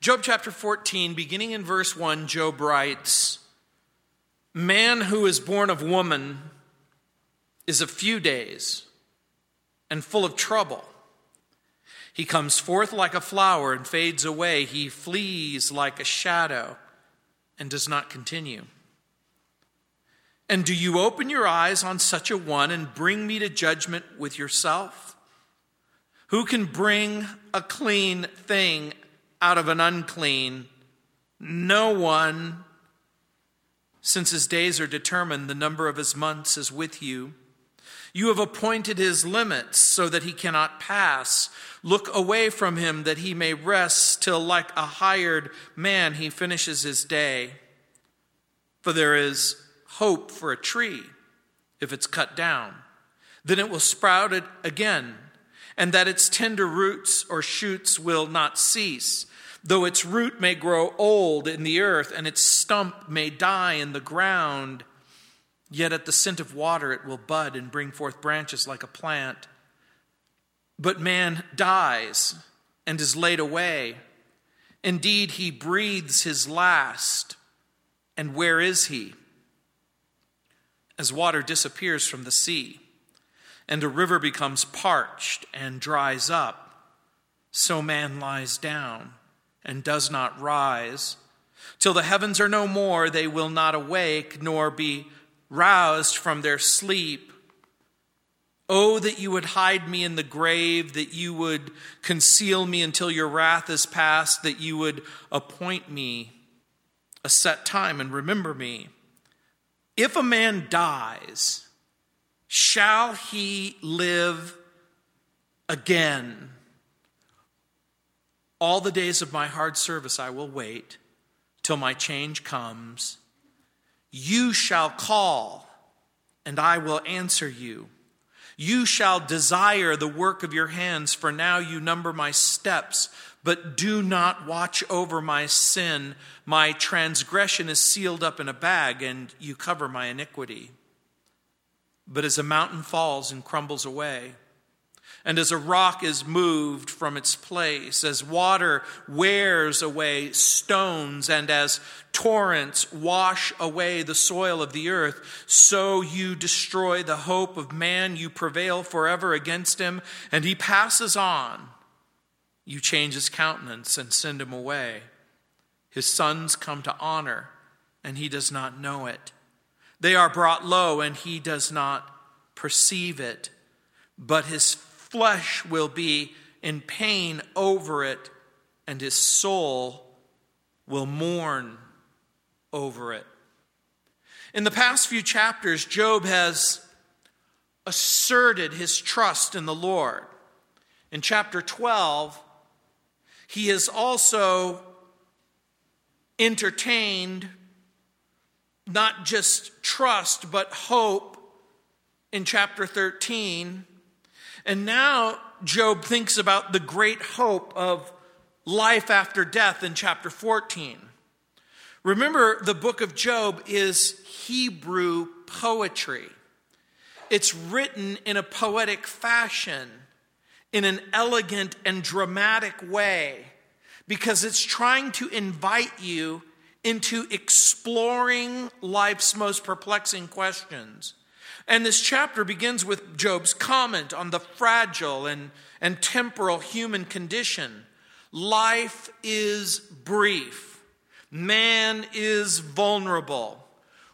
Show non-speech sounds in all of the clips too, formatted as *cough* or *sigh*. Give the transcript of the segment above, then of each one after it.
Job chapter 14, beginning in verse 1, Job writes Man who is born of woman is a few days and full of trouble. He comes forth like a flower and fades away. He flees like a shadow and does not continue. And do you open your eyes on such a one and bring me to judgment with yourself? Who can bring a clean thing out of an unclean? No one. Since his days are determined, the number of his months is with you. You have appointed his limits so that he cannot pass. Look away from him that he may rest till, like a hired man, he finishes his day. For there is hope for a tree if it's cut down. Then it will sprout it again, and that its tender roots or shoots will not cease. Though its root may grow old in the earth, and its stump may die in the ground, yet at the scent of water it will bud and bring forth branches like a plant. But man dies and is laid away. Indeed, he breathes his last. And where is he? as water disappears from the sea, and a river becomes parched and dries up, so man lies down and does not rise. Till the heavens are no more, they will not awake, nor be roused from their sleep. Oh, that you would hide me in the grave, that you would conceal me until your wrath is past, that you would appoint me a set time and remember me. If a man dies, shall he live again? All the days of my hard service I will wait till my change comes. You shall call, and I will answer you. You shall desire the work of your hands, for now you number my steps but do not watch over my sin. My transgression is sealed up in a bag, and you cover my iniquity. But as a mountain falls and crumbles away, and as a rock is moved from its place, as water wears away stones, and as torrents wash away the soil of the earth, so you destroy the hope of man. You prevail forever against him, and he passes on you change his countenance and send him away. His sons come to honor, and he does not know it. They are brought low, and he does not perceive it. But his flesh will be in pain over it, and his soul will mourn over it. In the past few chapters, Job has asserted his trust in the Lord. In chapter 12, he has also entertained not just trust, but hope in chapter 13. And now Job thinks about the great hope of life after death in chapter 14. Remember, the book of Job is Hebrew poetry. It's written in a poetic fashion in an elegant and dramatic way because it's trying to invite you into exploring life's most perplexing questions. And this chapter begins with Job's comment on the fragile and, and temporal human condition. Life is brief, man is vulnerable.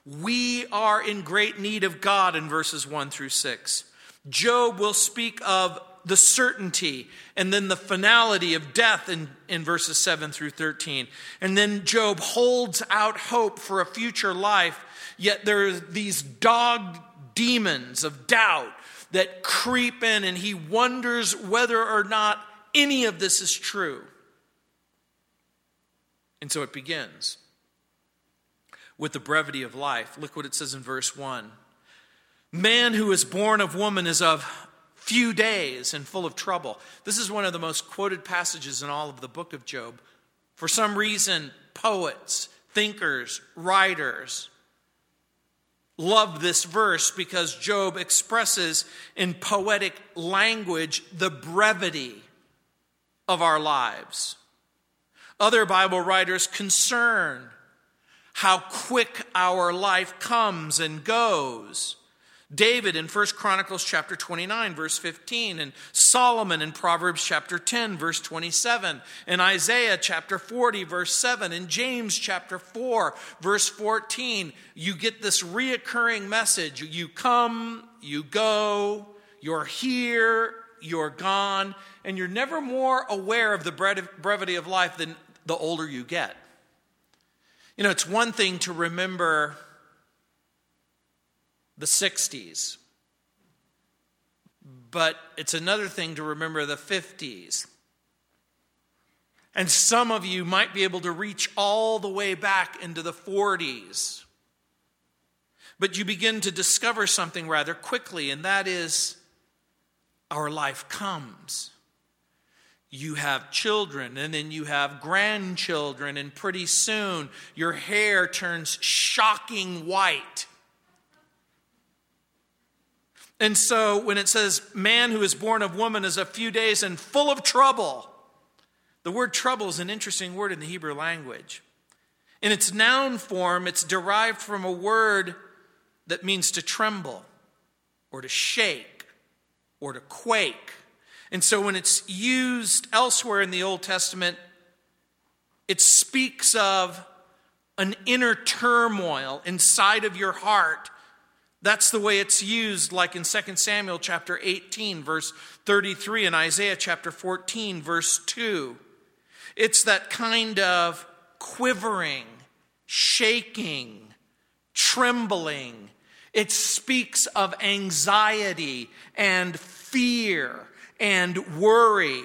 We are in great need of God in verses 1 through 6. Job will speak of the certainty and then the finality of death in, in verses 7 through 13. And then Job holds out hope for a future life, yet there are these dog demons of doubt that creep in, and he wonders whether or not any of this is true. And so it begins with the brevity of life. Look what it says in verse 1. Man who is born of woman is of few days and full of trouble. This is one of the most quoted passages in all of the book of Job. For some reason, poets, thinkers, writers love this verse because Job expresses in poetic language the brevity of our lives. Other Bible writers concern how quick our life comes and goes. David in 1 Chronicles chapter 29 verse 15 and Solomon in Proverbs chapter 10 verse 27 and Isaiah chapter 40 verse 7 and James chapter 4 verse 14 you get this reoccurring message. You come you go you're here you're gone and you're never more aware of the brevity of life than the older you get. You know it's one thing to remember the 60s. But it's another thing to remember the 50s. And some of you might be able to reach all the way back into the 40s. But you begin to discover something rather quickly, and that is our life comes. You have children, and then you have grandchildren, and pretty soon your hair turns shocking white and so when it says, man who is born of woman is a few days and full of trouble, the word trouble is an interesting word in the Hebrew language. In its noun form, it's derived from a word that means to tremble or to shake or to quake. And so when it's used elsewhere in the Old Testament, it speaks of an inner turmoil inside of your heart that's the way it's used, like in 2 Samuel chapter 18, verse 33, and Isaiah chapter 14, verse 2. It's that kind of quivering, shaking, trembling. It speaks of anxiety and fear and worry.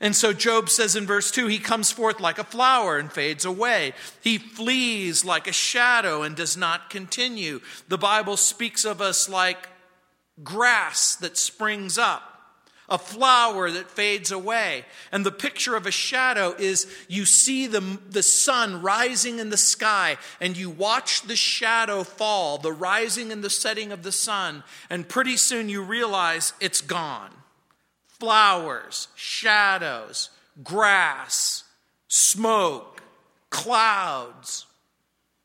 And so Job says in verse 2 he comes forth like a flower and fades away. He flees like a shadow and does not continue. The Bible speaks of us like grass that springs up, a flower that fades away. And the picture of a shadow is you see the, the sun rising in the sky and you watch the shadow fall, the rising and the setting of the sun, and pretty soon you realize it's gone flowers, shadows, grass, smoke, clouds.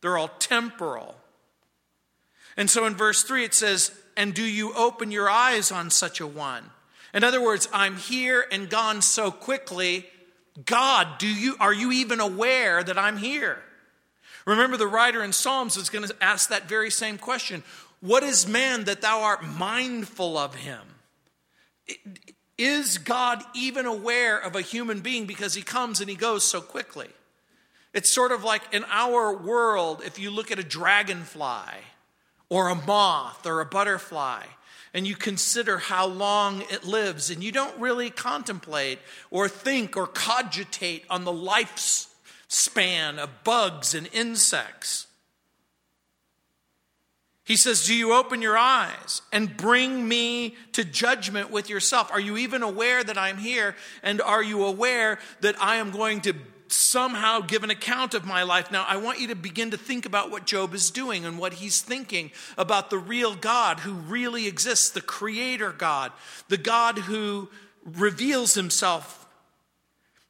They're all temporal. And so in verse 3 it says, And do you open your eyes on such a one? In other words, I'm here and gone so quickly. God, do you are you even aware that I'm here? Remember the writer in Psalms is going to ask that very same question. What is man that thou art mindful of him? Is God even aware of a human being because he comes and he goes so quickly? It's sort of like in our world, if you look at a dragonfly or a moth or a butterfly, and you consider how long it lives, and you don't really contemplate or think or cogitate on the lifespan of bugs and insects. He says, Do you open your eyes and bring me to judgment with yourself? Are you even aware that I'm here? And are you aware that I am going to somehow give an account of my life? Now, I want you to begin to think about what Job is doing and what he's thinking about the real God who really exists, the Creator God, the God who reveals himself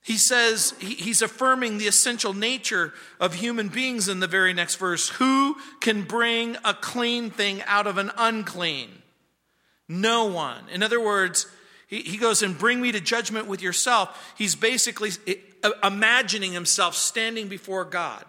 he says he's affirming the essential nature of human beings in the very next verse. Who can bring a clean thing out of an unclean? No one. In other words, he goes and bring me to judgment with yourself. He's basically imagining himself standing before God.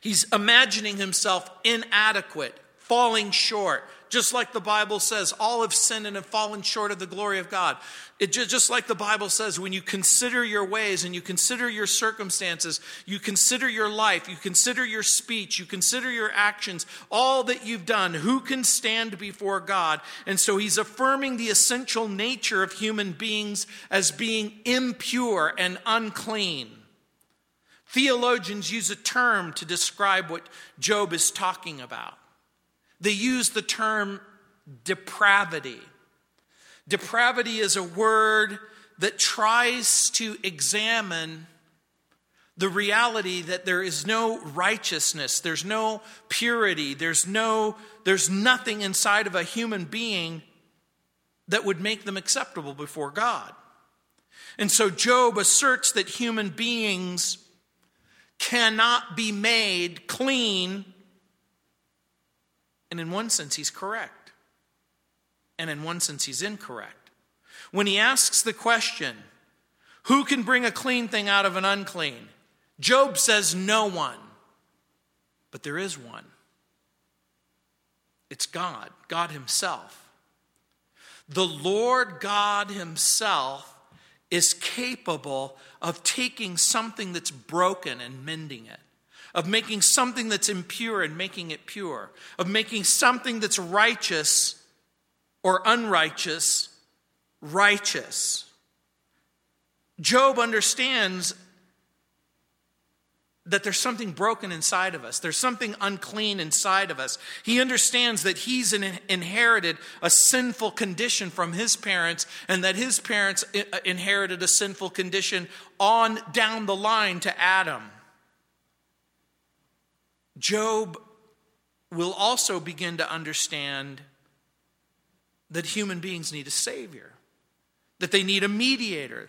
He's imagining himself inadequate, falling short, just like the Bible says, all have sinned and have fallen short of the glory of God. It just, just like the Bible says, when you consider your ways and you consider your circumstances, you consider your life, you consider your speech, you consider your actions, all that you've done, who can stand before God? And so he's affirming the essential nature of human beings as being impure and unclean. Theologians use a term to describe what Job is talking about. They use the term depravity. Depravity is a word that tries to examine the reality that there is no righteousness, there's no purity, there's no there's nothing inside of a human being that would make them acceptable before God. And so Job asserts that human beings cannot be made clean. And in one sense, he's correct. And in one sense, he's incorrect. When he asks the question, who can bring a clean thing out of an unclean? Job says, no one. But there is one. It's God, God Himself. The Lord God Himself is capable of taking something that's broken and mending it, of making something that's impure and making it pure, of making something that's righteous or unrighteous righteous. Job understands that there's something broken inside of us. There's something unclean inside of us. He understands that he's inherited a sinful condition from his parents and that his parents uh, inherited a sinful condition on down the line to Adam. Job will also begin to understand that human beings need a savior, that they need a mediator,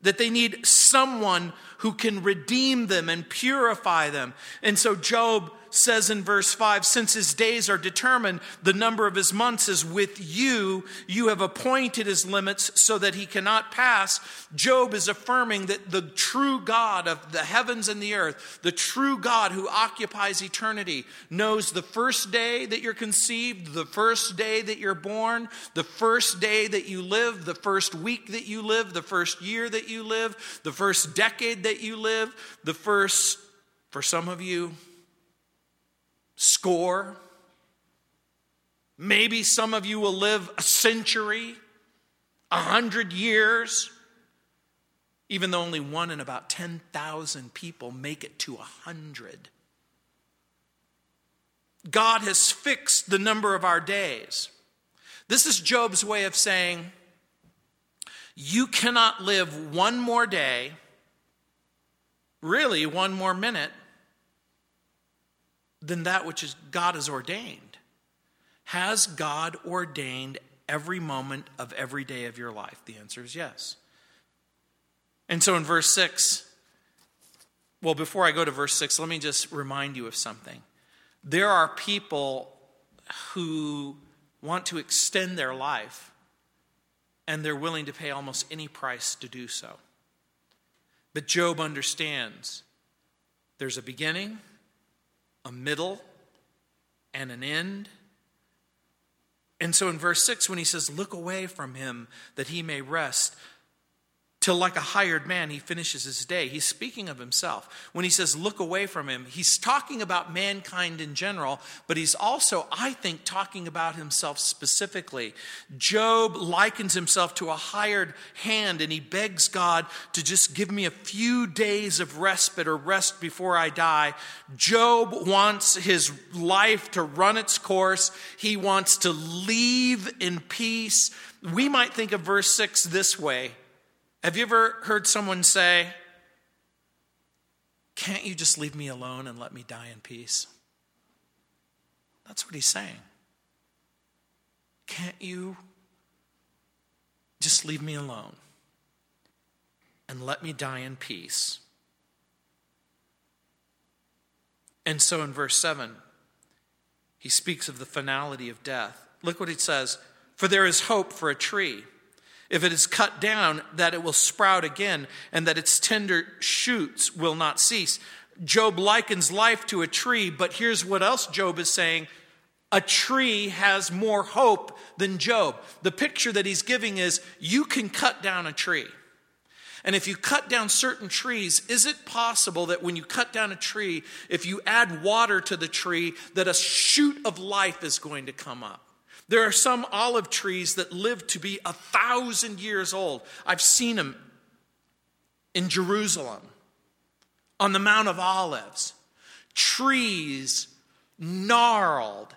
that they need someone who can redeem them and purify them. And so Job says in verse 5 Since his days are determined, the number of his months is with you. You have appointed his limits so that he cannot pass. Job is affirming that the true God of the heavens and the earth, the true God who occupies eternity, knows the first day that you're conceived, the first day that you're born, the first day that you live, the first week that you live, the first year that you live, the first decade that you live, the first, for some of you, score. Maybe some of you will live a century, a hundred years, even though only one in about 10,000 people make it to a hundred. God has fixed the number of our days. This is Job's way of saying, you cannot live one more day, really one more minute, than that which is God has ordained. Has God ordained every moment of every day of your life? The answer is yes. And so in verse 6, well, before I go to verse 6, let me just remind you of something. There are people who want to extend their life, and they're willing to pay almost any price to do so. But Job understands there's a beginning a middle, and an end. And so in verse 6, when he says, Look away from him that he may rest, till like a hired man he finishes his day. He's speaking of himself. When he says, look away from him, he's talking about mankind in general, but he's also, I think, talking about himself specifically. Job likens himself to a hired hand and he begs God to just give me a few days of respite or rest before I die. Job wants his life to run its course, he wants to leave in peace. We might think of verse 6 this way have you ever heard someone say, Can't you just leave me alone and let me die in peace? That's what he's saying. Can't you just leave me alone and let me die in peace? And so in verse 7, he speaks of the finality of death. Look what he says For there is hope for a tree if it is cut down, that it will sprout again, and that its tender shoots will not cease. Job likens life to a tree, but here's what else Job is saying a tree has more hope than Job. The picture that he's giving is you can cut down a tree. And if you cut down certain trees, is it possible that when you cut down a tree, if you add water to the tree, that a shoot of life is going to come up? There are some olive trees that live to be a thousand years old. I've seen them in Jerusalem on the Mount of Olives. Trees gnarled,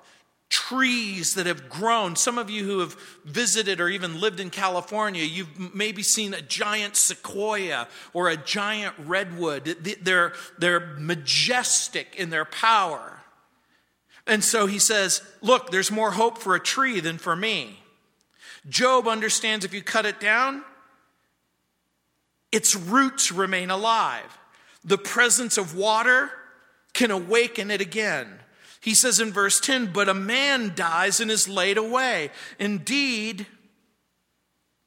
trees that have grown. Some of you who have visited or even lived in California, you've maybe seen a giant sequoia or a giant redwood. They're, they're majestic in their power. And so he says, Look, there's more hope for a tree than for me. Job understands if you cut it down, its roots remain alive. The presence of water can awaken it again. He says in verse 10 But a man dies and is laid away. Indeed,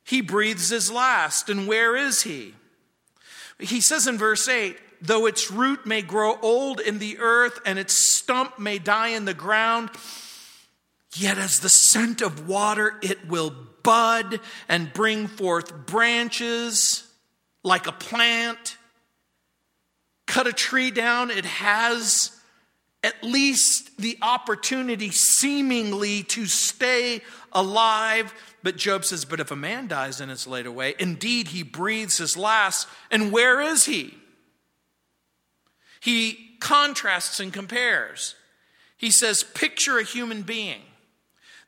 he breathes his last. And where is he? He says in verse 8 Though its root may grow old in the earth and its stump may die in the ground, yet as the scent of water it will bud and bring forth branches like a plant. Cut a tree down, it has at least the opportunity, seemingly, to stay alive. But Job says, But if a man dies and is laid away, indeed he breathes his last. And where is he? He contrasts and compares. He says, Picture a human being.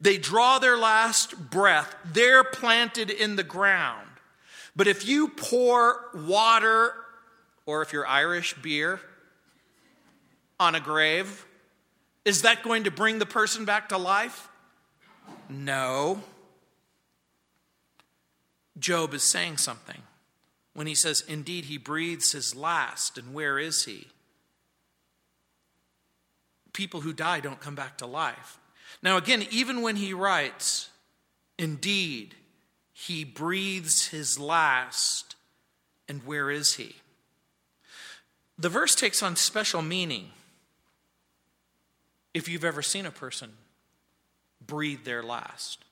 They draw their last breath, they're planted in the ground. But if you pour water, or if you're Irish, beer, on a grave, is that going to bring the person back to life? No. Job is saying something when he says, Indeed, he breathes his last, and where is he? People who die don't come back to life. Now, again, even when he writes, Indeed, he breathes his last, and where is he? The verse takes on special meaning if you've ever seen a person breathe their last.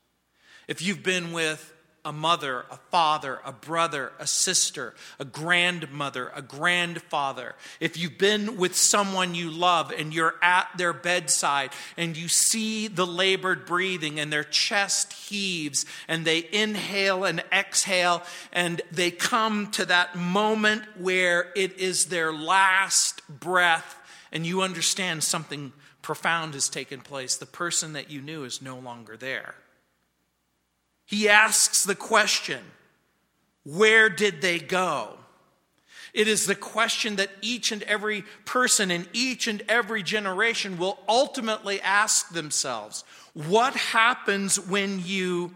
If you've been with a mother, a father, a brother, a sister, a grandmother, a grandfather, if you've been with someone you love and you're at their bedside and you see the labored breathing and their chest heaves and they inhale and exhale and they come to that moment where it is their last breath and you understand something profound has taken place. The person that you knew is no longer there. He asks the question where did they go? It is the question that each and every person in each and every generation will ultimately ask themselves What happens when you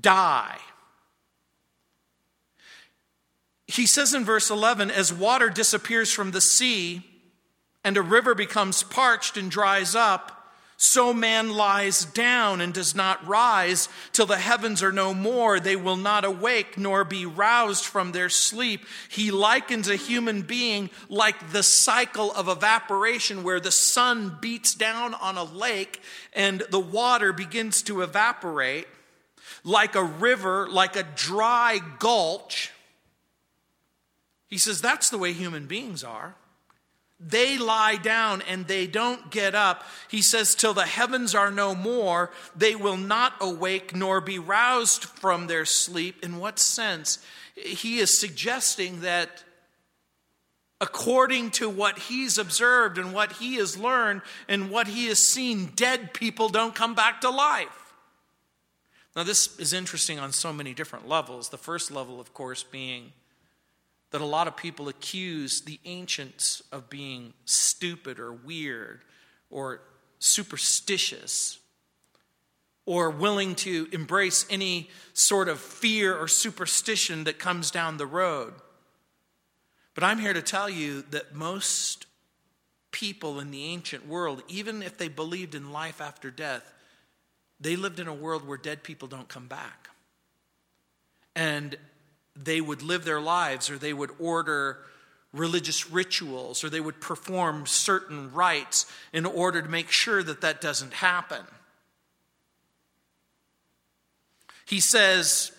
die? He says in verse 11, as water disappears from the sea, and a river becomes parched and dries up, so man lies down and does not rise till the heavens are no more. They will not awake nor be roused from their sleep. He likens a human being like the cycle of evaporation, where the sun beats down on a lake and the water begins to evaporate, like a river, like a dry gulch. He says that's the way human beings are. They lie down and they don't get up. He says, Till the heavens are no more, they will not awake nor be roused from their sleep. In what sense? He is suggesting that according to what he's observed and what he has learned and what he has seen, dead people don't come back to life. Now, this is interesting on so many different levels. The first level, of course, being that a lot of people accuse the ancients of being stupid or weird or superstitious or willing to embrace any sort of fear or superstition that comes down the road. But I'm here to tell you that most people in the ancient world, even if they believed in life after death, they lived in a world where dead people don't come back. And they would live their lives or they would order religious rituals or they would perform certain rites in order to make sure that that doesn't happen. He says,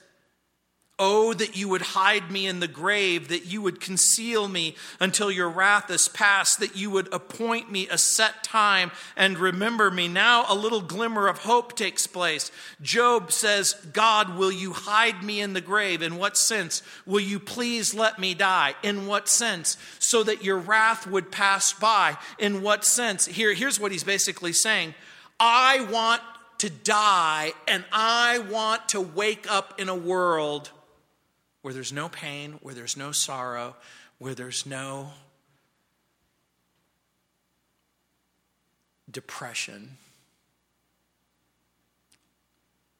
Oh, that you would hide me in the grave, that you would conceal me until your wrath is past, that you would appoint me a set time and remember me. Now a little glimmer of hope takes place. Job says, God, will you hide me in the grave? In what sense? Will you please let me die? In what sense? So that your wrath would pass by. In what sense? Here, here's what he's basically saying I want to die and I want to wake up in a world where there's no pain, where there's no sorrow, where there's no depression.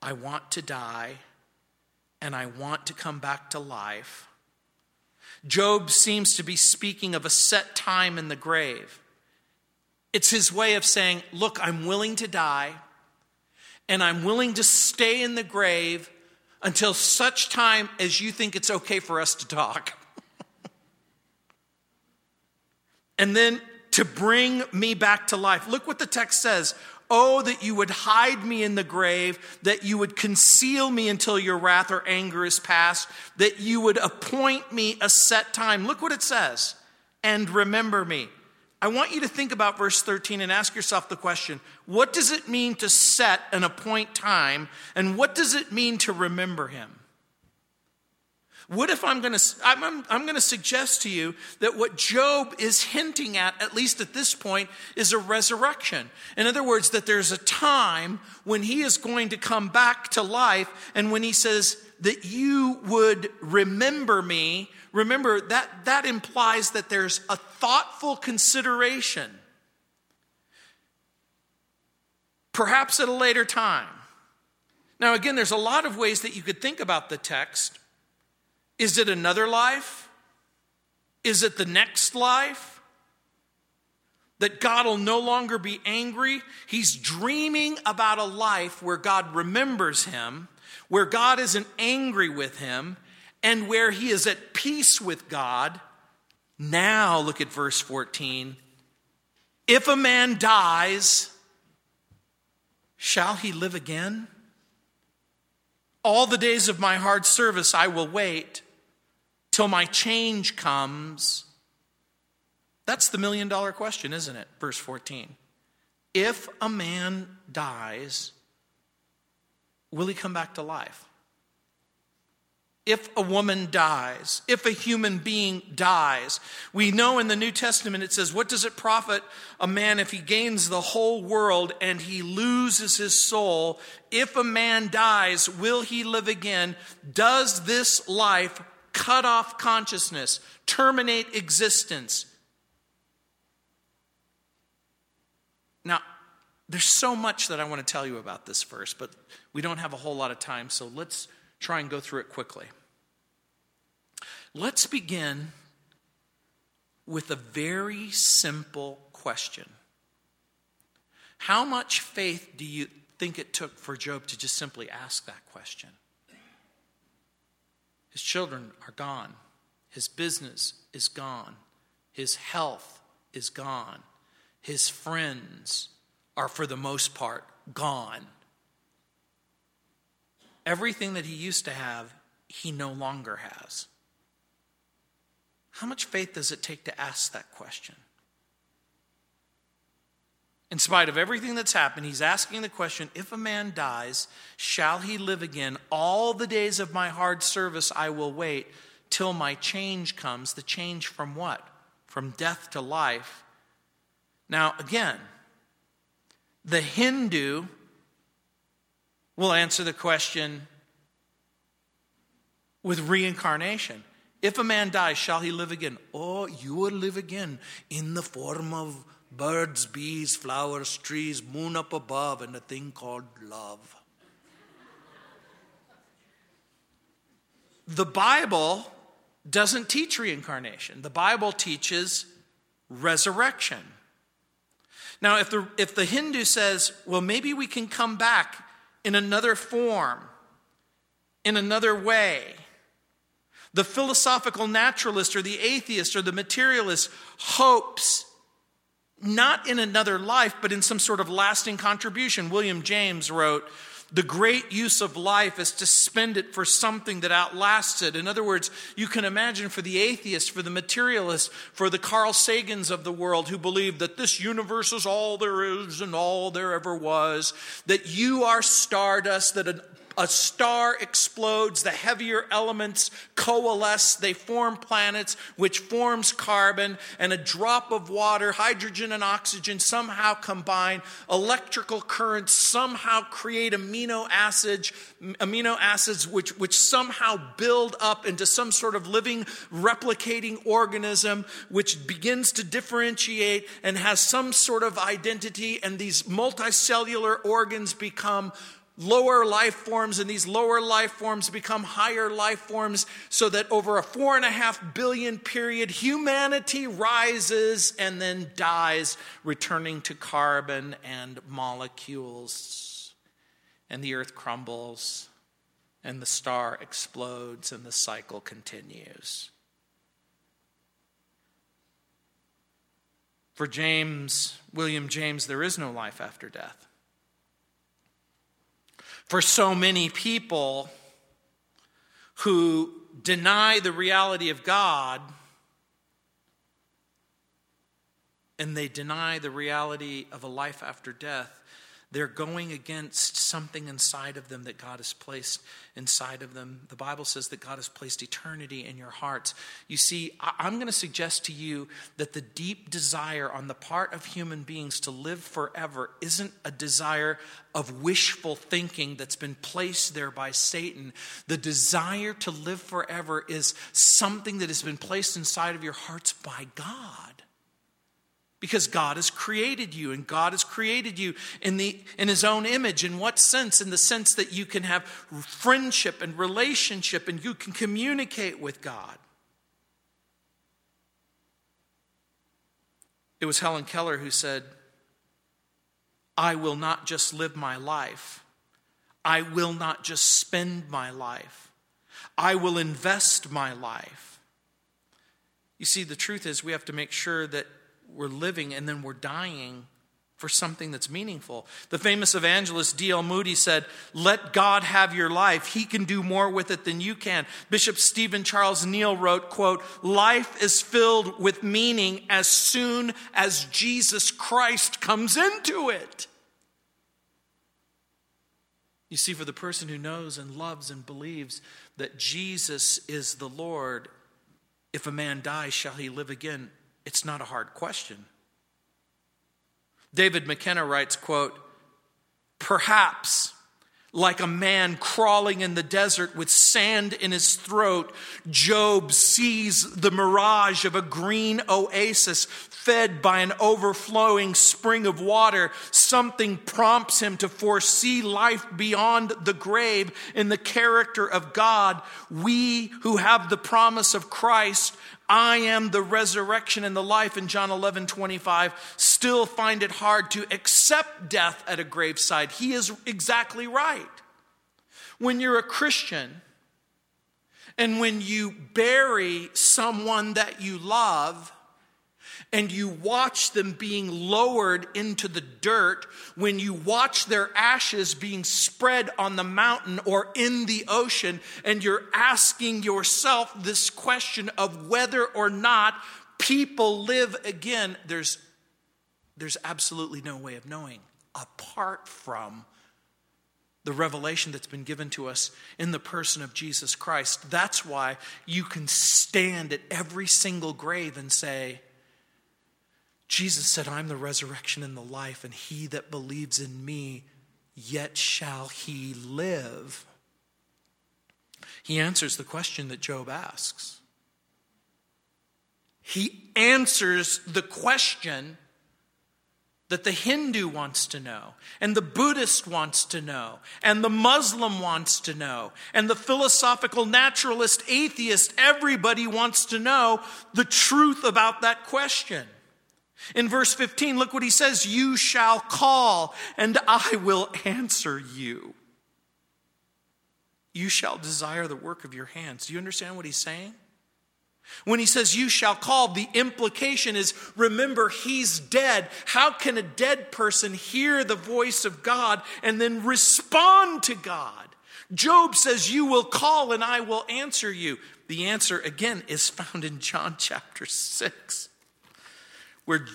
I want to die and I want to come back to life Job seems to be speaking of a set time in the grave. It's his way of saying, Look, I'm willing to die, and I'm willing to stay in the grave until such time as you think it's okay for us to talk. *laughs* and then to bring me back to life. Look what the text says. Oh, that you would hide me in the grave, that you would conceal me until your wrath or anger is past, that you would appoint me a set time. Look what it says. And remember me. I want you to think about verse 13 and ask yourself the question what does it mean to set and appoint time, and what does it mean to remember him? What if I'm going to I'm, I'm going to suggest to you that what Job is hinting at at least at this point is a resurrection. In other words that there's a time when he is going to come back to life and when he says that you would remember me, remember that that implies that there's a thoughtful consideration. Perhaps at a later time. Now again there's a lot of ways that you could think about the text. Is it another life? Is it the next life? That God will no longer be angry? He's dreaming about a life where God remembers him, where God isn't angry with him, and where he is at peace with God. Now, look at verse 14. If a man dies, shall he live again? All the days of my hard service I will wait till my change comes? That's the million dollar question, isn't it? Verse 14. If a man dies, will he come back to life? If a woman dies, if a human being dies, we know in the New Testament it says, What does it profit a man if he gains the whole world and he loses his soul? If a man dies, will he live again? Does this life cut off consciousness, terminate existence. Now, there's so much that I want to tell you about this verse, but we don't have a whole lot of time, so let's try and go through it quickly. Let's begin with a very simple question How much faith do you think it took for Job to just simply ask that question? His children are gone. His business is gone. His health is gone. His friends are, for the most part, gone. Everything that he used to have, he no longer has. How much faith does it take to ask that question? In spite of everything that's happened, he's asking the question if a man dies, shall he live again? All the days of my hard service I will wait till my change comes. The change from what? From death to life. Now, again, the Hindu will answer the question with reincarnation. If a man dies, shall he live again? Oh, you will live again in the form of birds, bees, flowers, trees, moon up above, and a thing called love. The Bible doesn't teach reincarnation, the Bible teaches resurrection. Now, if the, if the Hindu says, well, maybe we can come back in another form, in another way, the philosophical naturalist or the atheist or the materialist hopes not in another life, but in some sort of lasting contribution. William James wrote, the great use of life is to spend it for something that outlasts it. In other words, you can imagine for the atheist, for the materialist, for the Carl Sagans of the world who believe that this universe is all there is and all there ever was, that you are stardust, that an a star explodes, the heavier elements coalesce, they form planets, which forms carbon, and a drop of water, hydrogen and oxygen somehow combine. Electrical currents somehow create amino acids, amino acids which, which somehow build up into some sort of living, replicating organism, which begins to differentiate and has some sort of identity, and these multicellular organs become lower life forms, and these lower life forms become higher life forms, so that over a four and a half billion period, humanity rises and then dies, returning to carbon and molecules. And the earth crumbles, and the star explodes, and the cycle continues. For James, William James, there is no life after death. For so many people who deny the reality of God and they deny the reality of a life after death, they're going against something inside of them that God has placed inside of them. The Bible says that God has placed eternity in your hearts. You see, I'm going to suggest to you that the deep desire on the part of human beings to live forever isn't a desire of wishful thinking that's been placed there by Satan. The desire to live forever is something that has been placed inside of your hearts by God. Because God has created you, and God has created you in, the, in His own image. In what sense? In the sense that you can have friendship and relationship and you can communicate with God. It was Helen Keller who said, I will not just live my life, I will not just spend my life, I will invest my life. You see, the truth is, we have to make sure that we're living and then we're dying for something that's meaningful. The famous evangelist D.L. Moody said, Let God have your life. He can do more with it than you can. Bishop Stephen Charles Neill wrote, quote, Life is filled with meaning as soon as Jesus Christ comes into it. You see, for the person who knows and loves and believes that Jesus is the Lord, if a man dies, shall he live again? It's not a hard question. David McKenna writes, quote, Perhaps like a man crawling in the desert with sand in his throat, Job sees the mirage of a green oasis fed by an overflowing spring of water. Something prompts him to foresee life beyond the grave in the character of God. We who have the promise of Christ I am the resurrection and the life in John 11 25, still find it hard to accept death at a graveside. He is exactly right. When you're a Christian and when you bury someone that you love, and you watch them being lowered into the dirt, when you watch their ashes being spread on the mountain or in the ocean, and you're asking yourself this question of whether or not people live again, there's, there's absolutely no way of knowing apart from the revelation that's been given to us in the person of Jesus Christ. That's why you can stand at every single grave and say, Jesus said, I'm the resurrection and the life, and he that believes in me, yet shall he live. He answers the question that Job asks. He answers the question that the Hindu wants to know, and the Buddhist wants to know, and the Muslim wants to know, and the philosophical naturalist atheist, everybody wants to know the truth about that question. In verse 15, look what he says You shall call, and I will answer you. You shall desire the work of your hands. Do you understand what he's saying? When he says, You shall call, the implication is remember, he's dead. How can a dead person hear the voice of God and then respond to God? Job says, You will call and I will answer you. The answer, again, is found in John chapter 6 where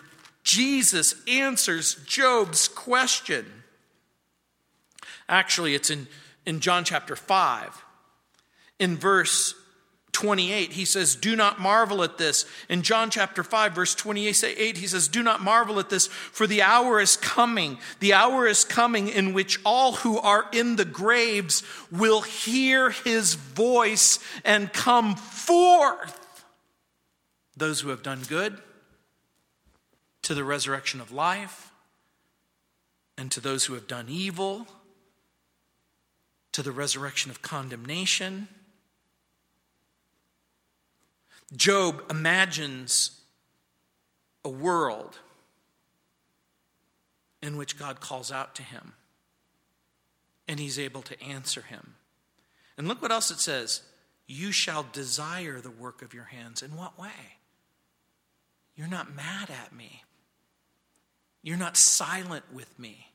Jesus answers Job's question. Actually, it's in, in John chapter 5. In verse 28, he says, Do not marvel at this. In John chapter 5, verse 28, he says, Do not marvel at this, for the hour is coming. The hour is coming in which all who are in the graves will hear his voice and come forth. Those who have done good to the resurrection of life, and to those who have done evil, to the resurrection of condemnation. Job imagines a world in which God calls out to him and he's able to answer him. And look what else it says You shall desire the work of your hands. In what way? You're not mad at me. You're not silent with me.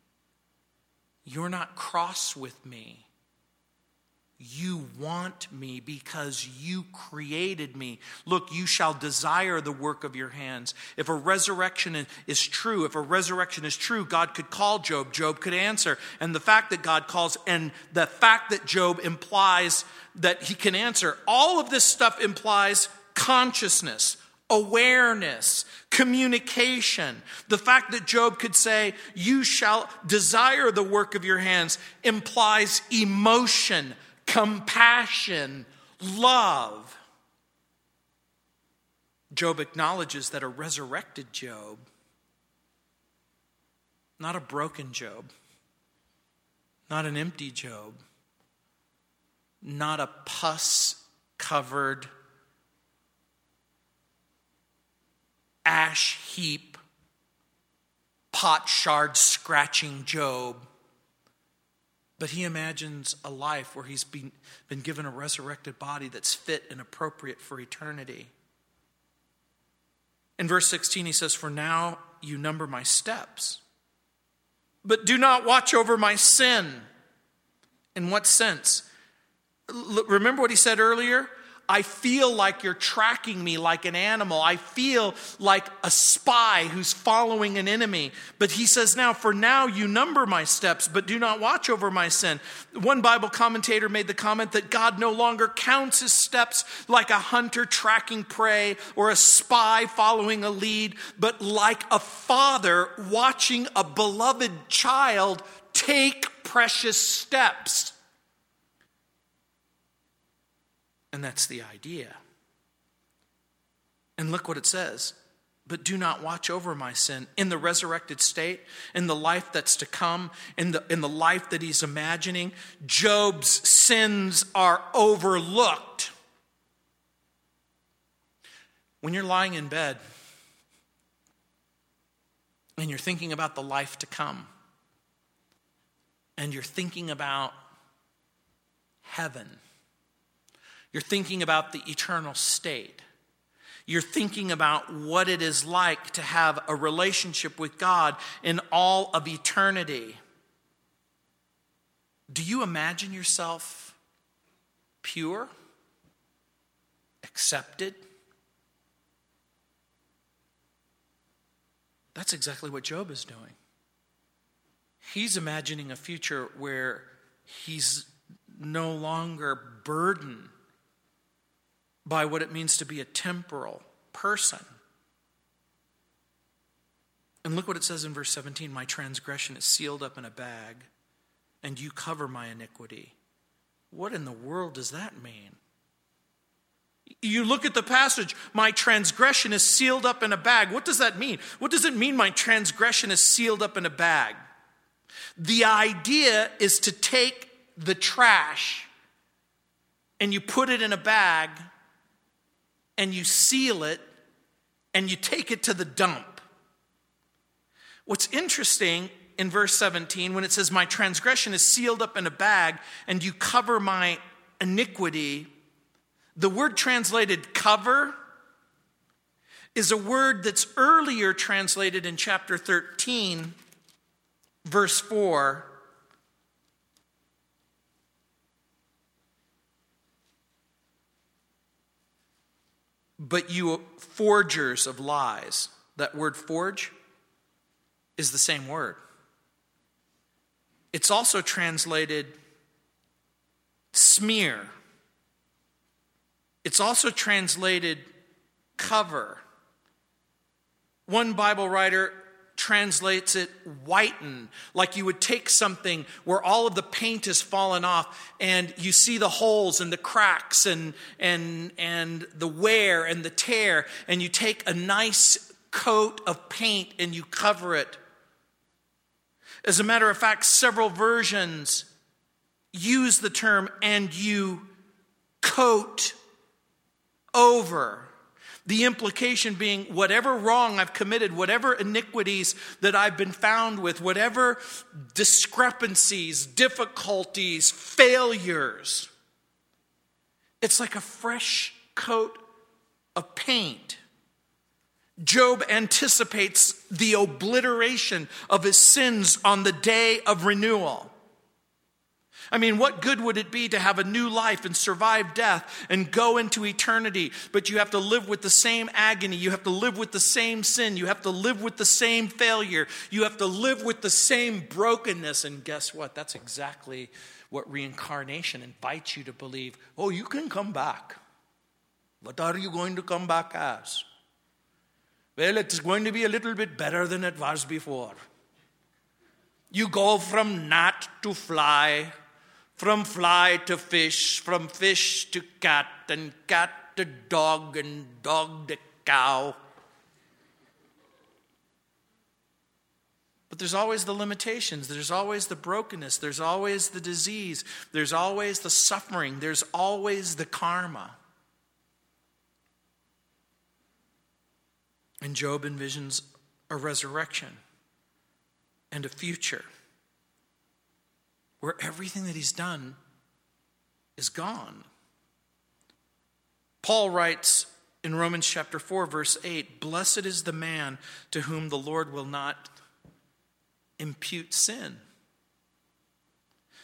You're not cross with me. You want me because you created me. Look, you shall desire the work of your hands. If a resurrection is true, if a resurrection is true, God could call Job. Job could answer. And the fact that God calls and the fact that Job implies that he can answer, all of this stuff implies consciousness, awareness, communication. The fact that Job could say, You shall desire the work of your hands, implies emotion compassion, love. Job acknowledges that a resurrected Job, not a broken Job, not an empty Job, not a pus covered, ash heap, pot shard scratching Job but he imagines a life where he's been, been given a resurrected body that's fit and appropriate for eternity. In verse 16, he says, For now you number my steps, but do not watch over my sin. In what sense? Remember what he said earlier? I feel like you're tracking me like an animal. I feel like a spy who's following an enemy. But he says, Now, for now, you number my steps, but do not watch over my sin. One Bible commentator made the comment that God no longer counts his steps like a hunter tracking prey or a spy following a lead, but like a father watching a beloved child take precious steps. And that's the idea. And look what it says. But do not watch over my sin in the resurrected state, in the life that's to come, in the, in the life that he's imagining. Job's sins are overlooked. When you're lying in bed and you're thinking about the life to come, and you're thinking about heaven you're thinking about the eternal state. You're thinking about what it is like to have a relationship with God in all of eternity. Do you imagine yourself pure, accepted? That's exactly what Job is doing. He's imagining a future where he's no longer burdened by what it means to be a temporal person. And look what it says in verse 17 My transgression is sealed up in a bag, and you cover my iniquity. What in the world does that mean? You look at the passage, my transgression is sealed up in a bag. What does that mean? What does it mean, my transgression is sealed up in a bag? The idea is to take the trash and you put it in a bag and you seal it and you take it to the dump. What's interesting in verse 17 when it says, My transgression is sealed up in a bag and you cover my iniquity, the word translated cover is a word that's earlier translated in chapter 13, verse 4 but you forgers of lies. That word forge is the same word. It's also translated smear. It's also translated cover. One Bible writer translates it whiten, like you would take something where all of the paint has fallen off and you see the holes and the cracks and, and, and the wear and the tear, and you take a nice coat of paint and you cover it. As a matter of fact, several versions use the term and you coat over. The implication being whatever wrong I've committed, whatever iniquities that I've been found with, whatever discrepancies, difficulties, failures, it's like a fresh coat of paint. Job anticipates the obliteration of his sins on the day of renewal. I mean, what good would it be to have a new life and survive death and go into eternity? But you have to live with the same agony. You have to live with the same sin. You have to live with the same failure. You have to live with the same brokenness. And guess what? That's exactly what reincarnation invites you to believe. Oh, you can come back. What are you going to come back as? Well, it's going to be a little bit better than it was before. You go from gnat to fly from fly to fish, from fish to cat, and cat to dog, and dog to cow. But there's always the limitations, there's always the brokenness, there's always the disease, there's always the suffering, there's always the karma. And Job envisions a resurrection and a future where everything that he's done is gone. Paul writes in Romans chapter 4, verse 8 Blessed is the man to whom the Lord will not impute sin.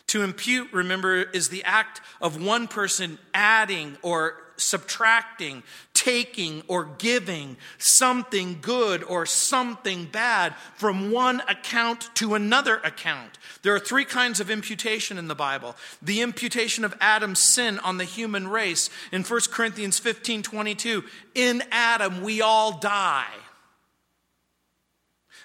To impute, remember, is the act of one person adding or subtracting, taking or giving something good or something bad from one account to another account. There are three kinds of imputation in the Bible. The imputation of Adam's sin on the human race in 1 Corinthians 15 22. In Adam we all die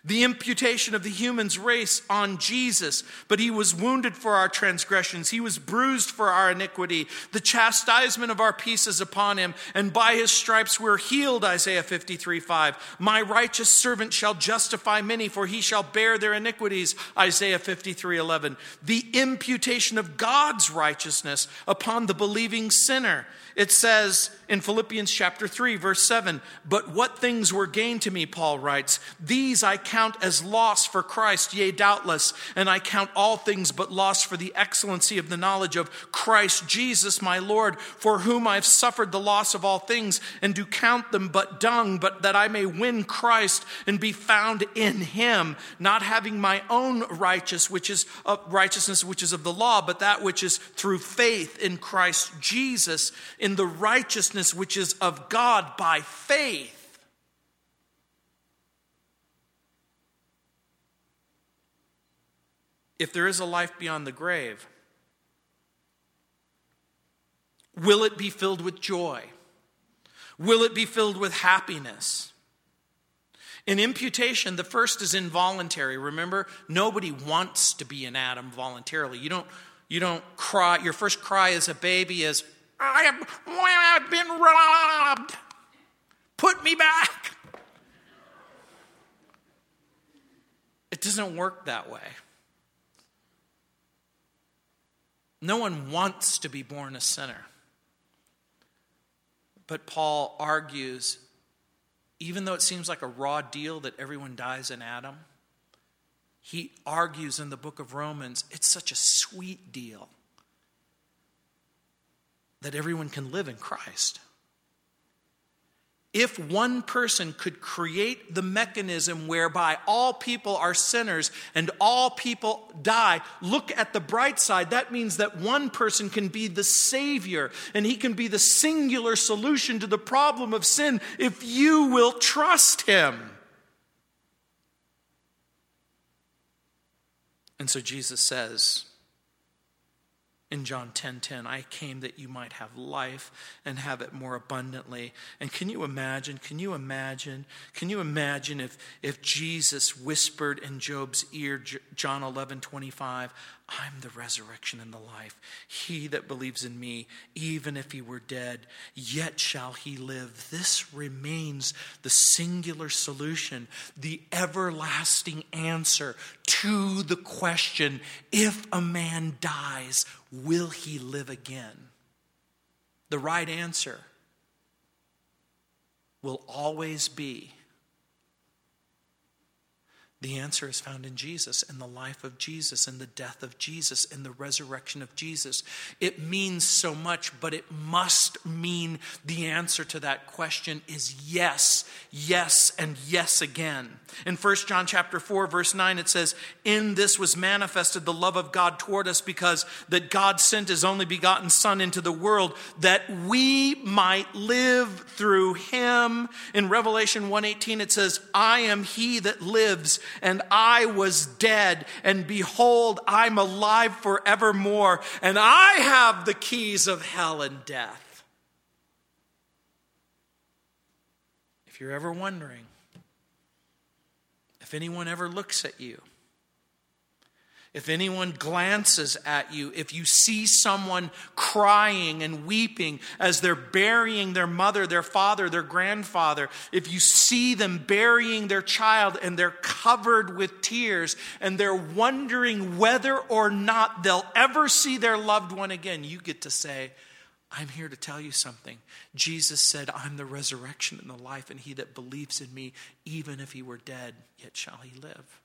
the imputation of the human's race on Jesus. But he was wounded for our transgressions, he was bruised for our iniquity. The chastisement of our peace is upon him, and by his stripes we're healed, Isaiah 53 5. My righteous servant shall justify many, for he shall bear their iniquities, Isaiah 53 11. The imputation of God's righteousness upon the believing sinner. It says in Philippians chapter 3, verse 7, But what things were gained to me, Paul writes, these I count as loss for Christ, yea, doubtless, and I count all things but loss for the excellency of the knowledge of Christ Jesus my Lord, for whom I have suffered the loss of all things, and do count them but dung, but that I may win Christ and be found in him, not having my own righteous, which is righteousness which is of the law, but that which is through faith in Christ Jesus. In the righteousness which is of God by faith. If there is a life beyond the grave, will it be filled with joy? Will it be filled with happiness? In imputation, the first is involuntary. Remember, nobody wants to be an Adam voluntarily. You don't, you don't cry. Your first cry as a baby is, I have, I've been robbed. Put me back. It doesn't work that way. No one wants to be born a sinner. But Paul argues even though it seems like a raw deal that everyone dies in Adam, he argues in the book of Romans it's such a sweet deal that everyone can live in Christ. If one person could create the mechanism whereby all people are sinners and all people die, look at the bright side. That means that one person can be the Savior and he can be the singular solution to the problem of sin if you will trust him. And so Jesus says, in John 10:10, 10, 10, I came that you might have life and have it more abundantly. And can you imagine? Can you imagine? Can you imagine if, if Jesus whispered in Job's ear, John 11, 25, I'm the resurrection and the life. He that believes in me, even if he were dead, yet shall he live. This remains the singular solution, the everlasting answer to the question if a man dies, will he live again? The right answer will always be the answer is found in Jesus, in the life of Jesus, in the death of Jesus, in the resurrection of Jesus. It means so much, but it must mean the answer to that question is yes, yes, and yes again. In 1 John chapter 4, verse 9, it says, In this was manifested the love of God toward us, because that God sent his only begotten Son into the world that we might live through him. In Revelation 1:18, it says, I am he that lives and I was dead, and behold, I'm alive forevermore, and I have the keys of hell and death. If you're ever wondering, if anyone ever looks at you, if anyone glances at you, if you see someone crying and weeping as they're burying their mother, their father, their grandfather, if you see them burying their child and they're covered with tears and they're wondering whether or not they'll ever see their loved one again, you get to say, I'm here to tell you something. Jesus said, I'm the resurrection and the life, and he that believes in me, even if he were dead, yet shall he live.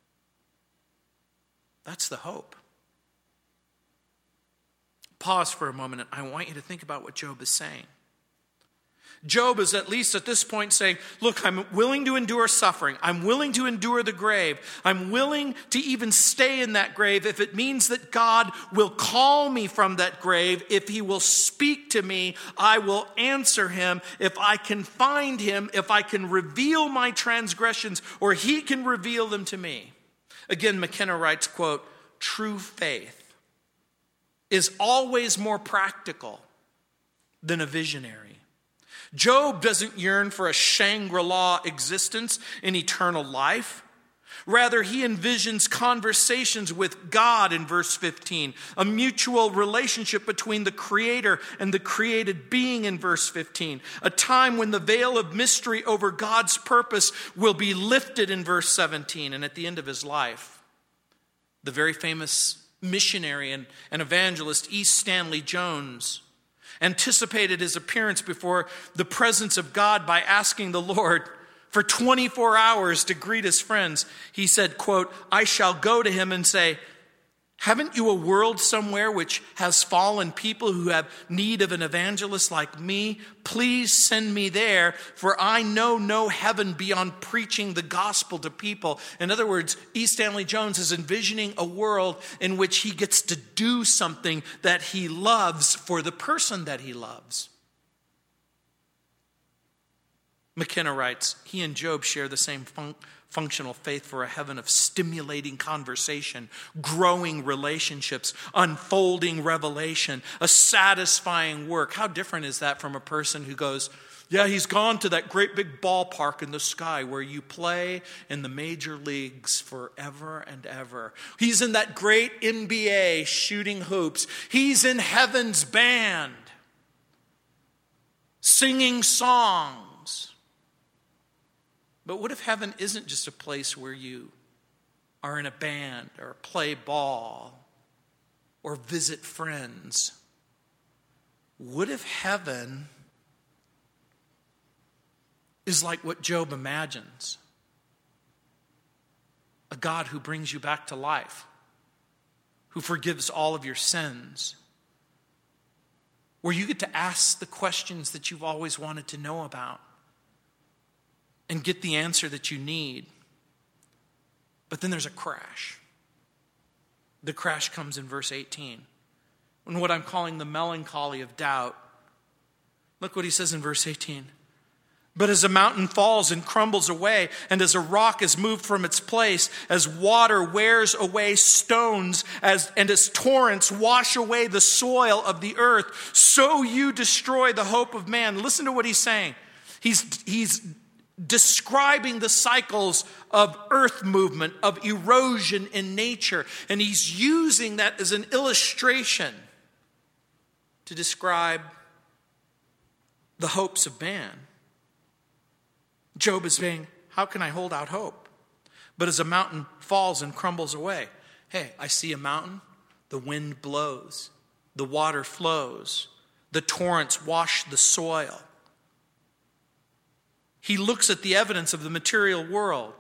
That's the hope. Pause for a moment. and I want you to think about what Job is saying. Job is at least at this point saying, Look, I'm willing to endure suffering. I'm willing to endure the grave. I'm willing to even stay in that grave if it means that God will call me from that grave. If He will speak to me, I will answer Him. If I can find Him, if I can reveal my transgressions, or He can reveal them to me. Again, McKenna writes, quote, true faith is always more practical than a visionary. Job doesn't yearn for a Shangri La existence in eternal life. Rather, he envisions conversations with God in verse 15, a mutual relationship between the Creator and the created being in verse 15, a time when the veil of mystery over God's purpose will be lifted in verse 17, and at the end of his life. The very famous missionary and, and evangelist E. Stanley Jones anticipated his appearance before the presence of God by asking the Lord, for 24 hours to greet his friends. He said, quote, I shall go to him and say, haven't you a world somewhere which has fallen people who have need of an evangelist like me? Please send me there, for I know no heaven beyond preaching the gospel to people. In other words, E. Stanley Jones is envisioning a world in which he gets to do something that he loves for the person that he loves. McKenna writes, he and Job share the same fun- functional faith for a heaven of stimulating conversation, growing relationships, unfolding revelation, a satisfying work. How different is that from a person who goes, yeah, he's gone to that great big ballpark in the sky where you play in the major leagues forever and ever. He's in that great NBA shooting hoops. He's in heaven's band singing songs but what if heaven isn't just a place where you are in a band or play ball or visit friends? What if heaven is like what Job imagines? A God who brings you back to life, who forgives all of your sins, where you get to ask the questions that you've always wanted to know about and get the answer that you need. But then there's a crash. The crash comes in verse 18. And what I'm calling the melancholy of doubt. Look what he says in verse 18. But as a mountain falls and crumbles away, and as a rock is moved from its place, as water wears away stones, as, and as torrents wash away the soil of the earth, so you destroy the hope of man. Listen to what he's saying. He's, he's describing the cycles of earth movement, of erosion in nature. And he's using that as an illustration to describe the hopes of man. Job is saying, How can I hold out hope? But as a mountain falls and crumbles away, hey, I see a mountain, the wind blows, the water flows, the torrents wash the soil. He looks at the evidence of the material world.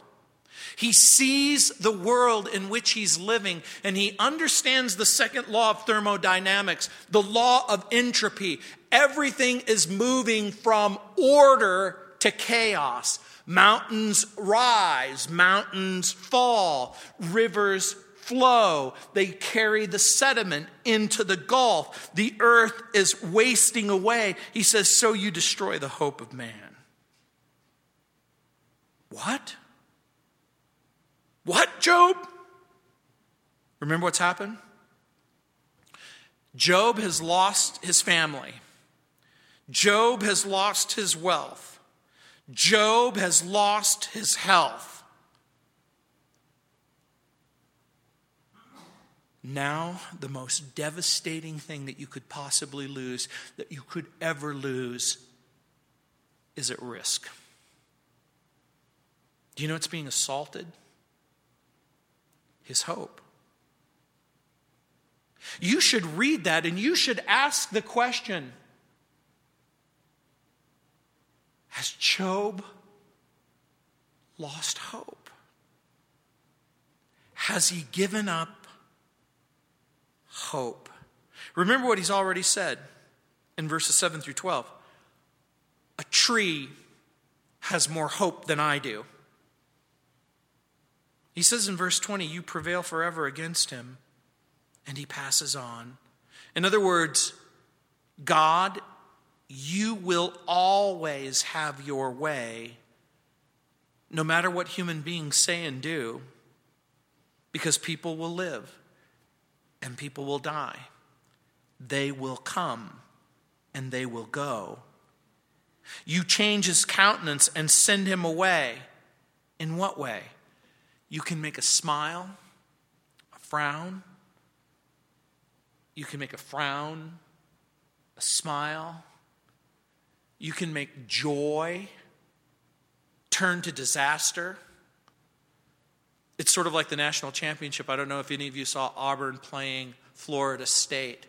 He sees the world in which he's living and he understands the second law of thermodynamics, the law of entropy. Everything is moving from order to chaos. Mountains rise, mountains fall, rivers flow. They carry the sediment into the Gulf. The earth is wasting away. He says, So you destroy the hope of man. What? What, Job? Remember what's happened? Job has lost his family. Job has lost his wealth. Job has lost his health. Now, the most devastating thing that you could possibly lose, that you could ever lose, is at risk. Do you know it's being assaulted? His hope. You should read that and you should ask the question Has Job lost hope? Has he given up hope? Remember what he's already said in verses 7 through 12. A tree has more hope than I do. He says in verse 20, You prevail forever against him, and he passes on. In other words, God, you will always have your way, no matter what human beings say and do, because people will live and people will die. They will come and they will go. You change his countenance and send him away. In what way? You can make a smile, a frown. You can make a frown, a smile. You can make joy turn to disaster. It's sort of like the national championship. I don't know if any of you saw Auburn playing Florida State.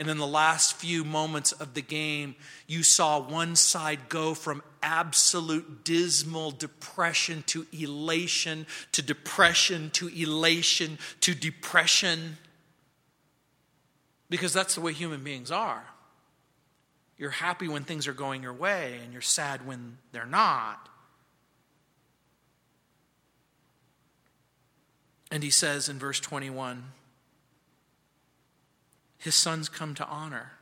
And in the last few moments of the game, you saw one side go from absolute dismal depression to elation to depression to elation to depression. Because that's the way human beings are. You're happy when things are going your way, and you're sad when they're not. And he says in verse 21 his sons come to honor,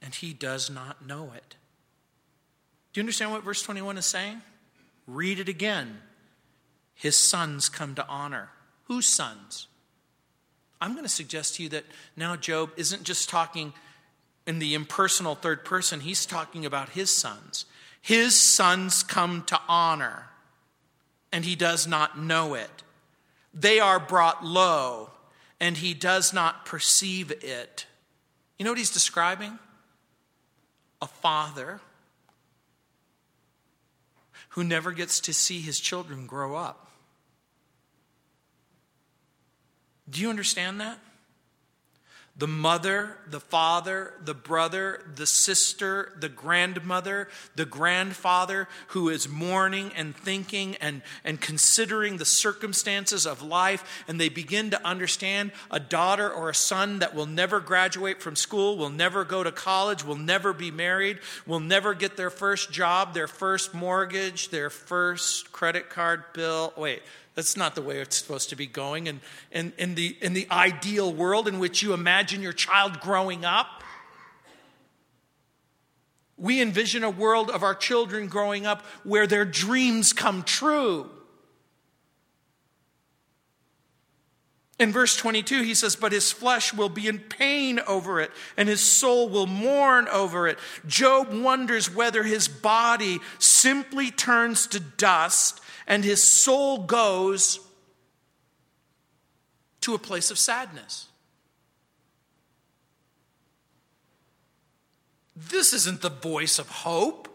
and he does not know it. Do you understand what verse 21 is saying? Read it again. His sons come to honor. Whose sons? I'm going to suggest to you that now Job isn't just talking in the impersonal third person, he's talking about his sons. His sons come to honor, and he does not know it. They are brought low, and he does not perceive it. You know what he's describing? A father who never gets to see his children grow up. Do you understand that? The mother, the father, the brother, the sister, the grandmother, the grandfather who is mourning and thinking and, and considering the circumstances of life, and they begin to understand a daughter or a son that will never graduate from school, will never go to college, will never be married, will never get their first job, their first mortgage, their first credit card bill. Wait, that's not the way it's supposed to be going. And in, in, the, in the ideal world in which you imagine your child growing up, we envision a world of our children growing up where their dreams come true. In verse 22, he says, But his flesh will be in pain over it, and his soul will mourn over it. Job wonders whether his body simply turns to dust and his soul goes to a place of sadness. This isn't the voice of hope.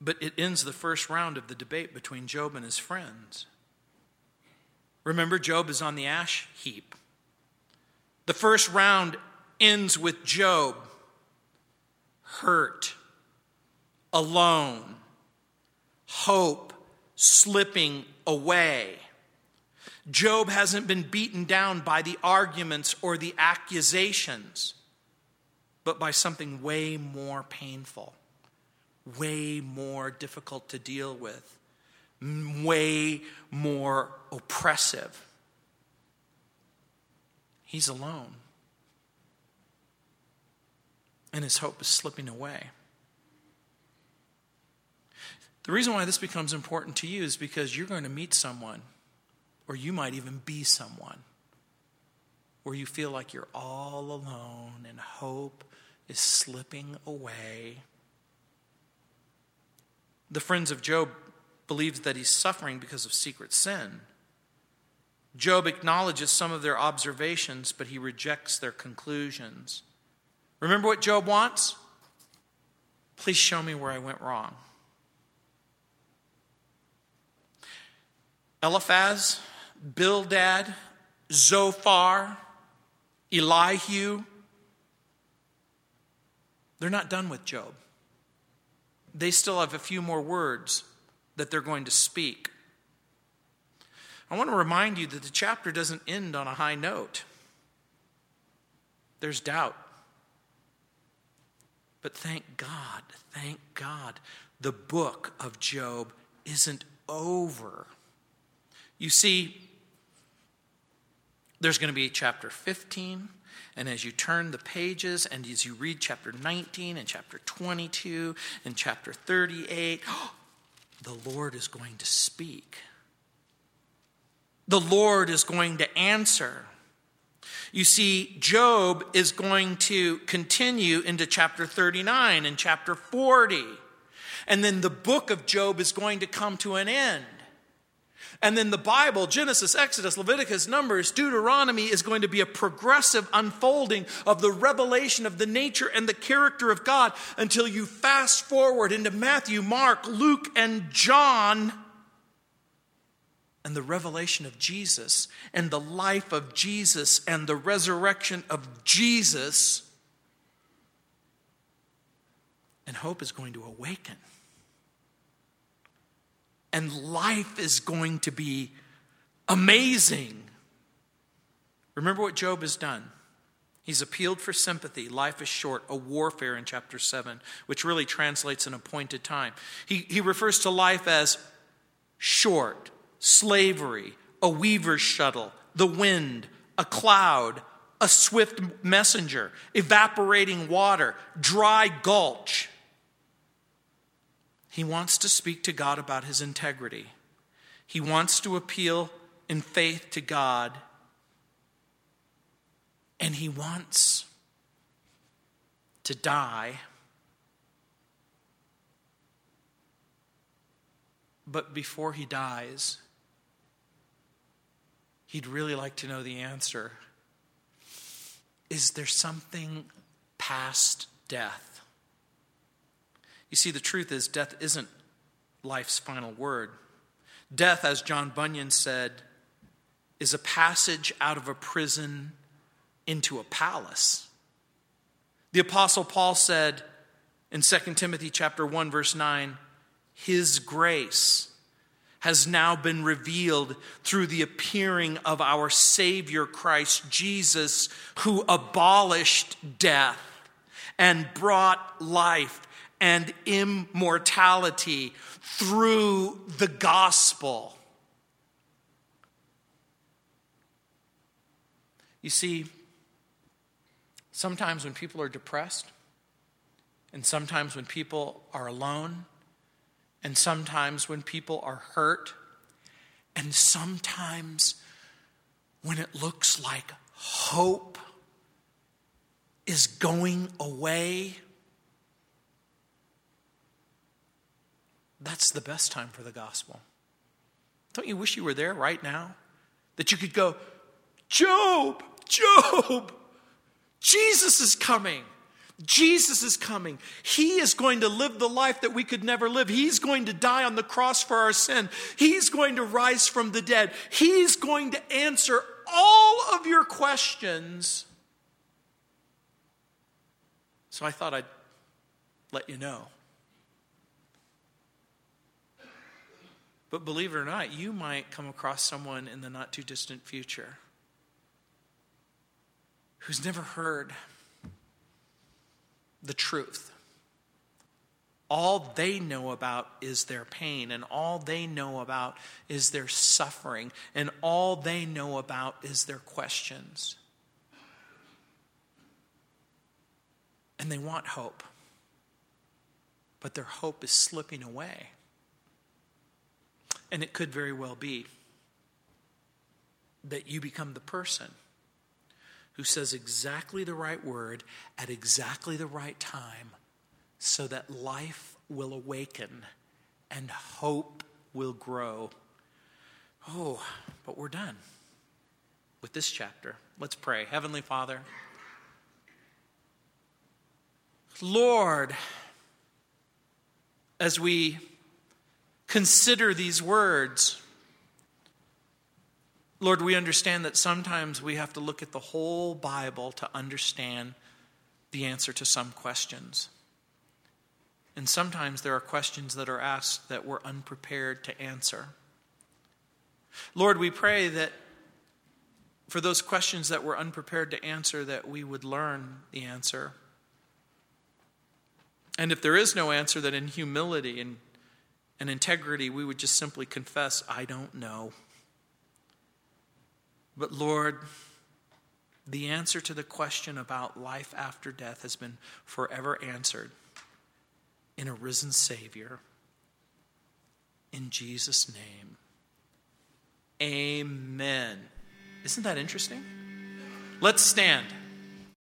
But it ends the first round of the debate between Job and his friends. Remember, Job is on the ash heap. The first round ends with Job hurt, alone, hope slipping away. Job hasn't been beaten down by the arguments or the accusations, but by something way more painful, way more difficult to deal with, way more oppressive. He's alone. And his hope is slipping away. The reason why this becomes important to you is because you're going to meet someone, or you might even be someone, where you feel like you're all alone and hope is slipping away. The friends of Job believes that he's suffering because of secret sin. Job acknowledges some of their observations, but he rejects their conclusions. Remember what Job wants? Please show me where I went wrong. Eliphaz, Bildad, Zophar, Elihu, they're not done with Job. They still have a few more words that they're going to speak. I want to remind you that the chapter doesn't end on a high note. There's doubt. But thank God, thank God, the book of Job isn't over. You see, there's going to be chapter 15, and as you turn the pages and as you read chapter 19 and chapter 22 and chapter 38, *gasps* the Lord is going to speak. The Lord is going to answer. You see, Job is going to continue into chapter 39 and chapter 40. And then the book of Job is going to come to an end. And then the Bible, Genesis, Exodus, Leviticus, Numbers, Deuteronomy, is going to be a progressive unfolding of the revelation of the nature and the character of God until you fast forward into Matthew, Mark, Luke, and John and the revelation of Jesus and the life of Jesus and the resurrection of Jesus. And hope is going to awaken and life is going to be amazing. Remember what Job has done. He's appealed for sympathy. Life is short, a warfare in chapter 7, which really translates an appointed time. He, he refers to life as short, slavery, a weaver's shuttle, the wind, a cloud, a swift messenger, evaporating water, dry gulch. He wants to speak to God about his integrity. He wants to appeal in faith to God. And he wants to die. But before he dies, he'd really like to know the answer. Is there something past death? You see, the truth is, death isn't life's final word. Death, as John Bunyan said, is a passage out of a prison into a palace. The apostle Paul said in 2 Timothy chapter 1 verse 9, his grace has now been revealed through the appearing of our savior Christ Jesus who abolished death and brought life and immortality through the gospel. You see, sometimes when people are depressed, and sometimes when people are alone, and sometimes when people are hurt, And sometimes when it looks like hope is going away, that's the best time for the gospel. Don't you wish you were there right now? That you could go, Job, Job, Jesus is coming. Jesus is coming. He is going to live the life that we could never live. He's going to die on the cross for our sin. He's going to rise from the dead. He's going to answer all of your questions. So I thought I'd let you know. But believe it or not, you might come across someone in the not too distant future who's never heard the truth. All they know about is their pain, and all they know about is their suffering, and all they know about is their questions. And they want hope, but their hope is slipping away. And it could very well be that you become the person who says exactly the right word at exactly the right time so that life will awaken and hope will grow. Oh, but we're done with this chapter. Let's pray. Heavenly Father, Lord, as we consider these words, Lord, we understand that sometimes we have to look at the whole Bible to understand the answer to some questions. And sometimes there are questions that are asked that we're unprepared to answer. Lord, we pray that for those questions that we're unprepared to answer, that we would learn the answer. And if there is no answer, that in humility and, and integrity, we would just simply confess, I don't know. But Lord, the answer to the question about life after death has been forever answered in a risen Savior. In Jesus' name. Amen. Isn't that interesting? Let's stand.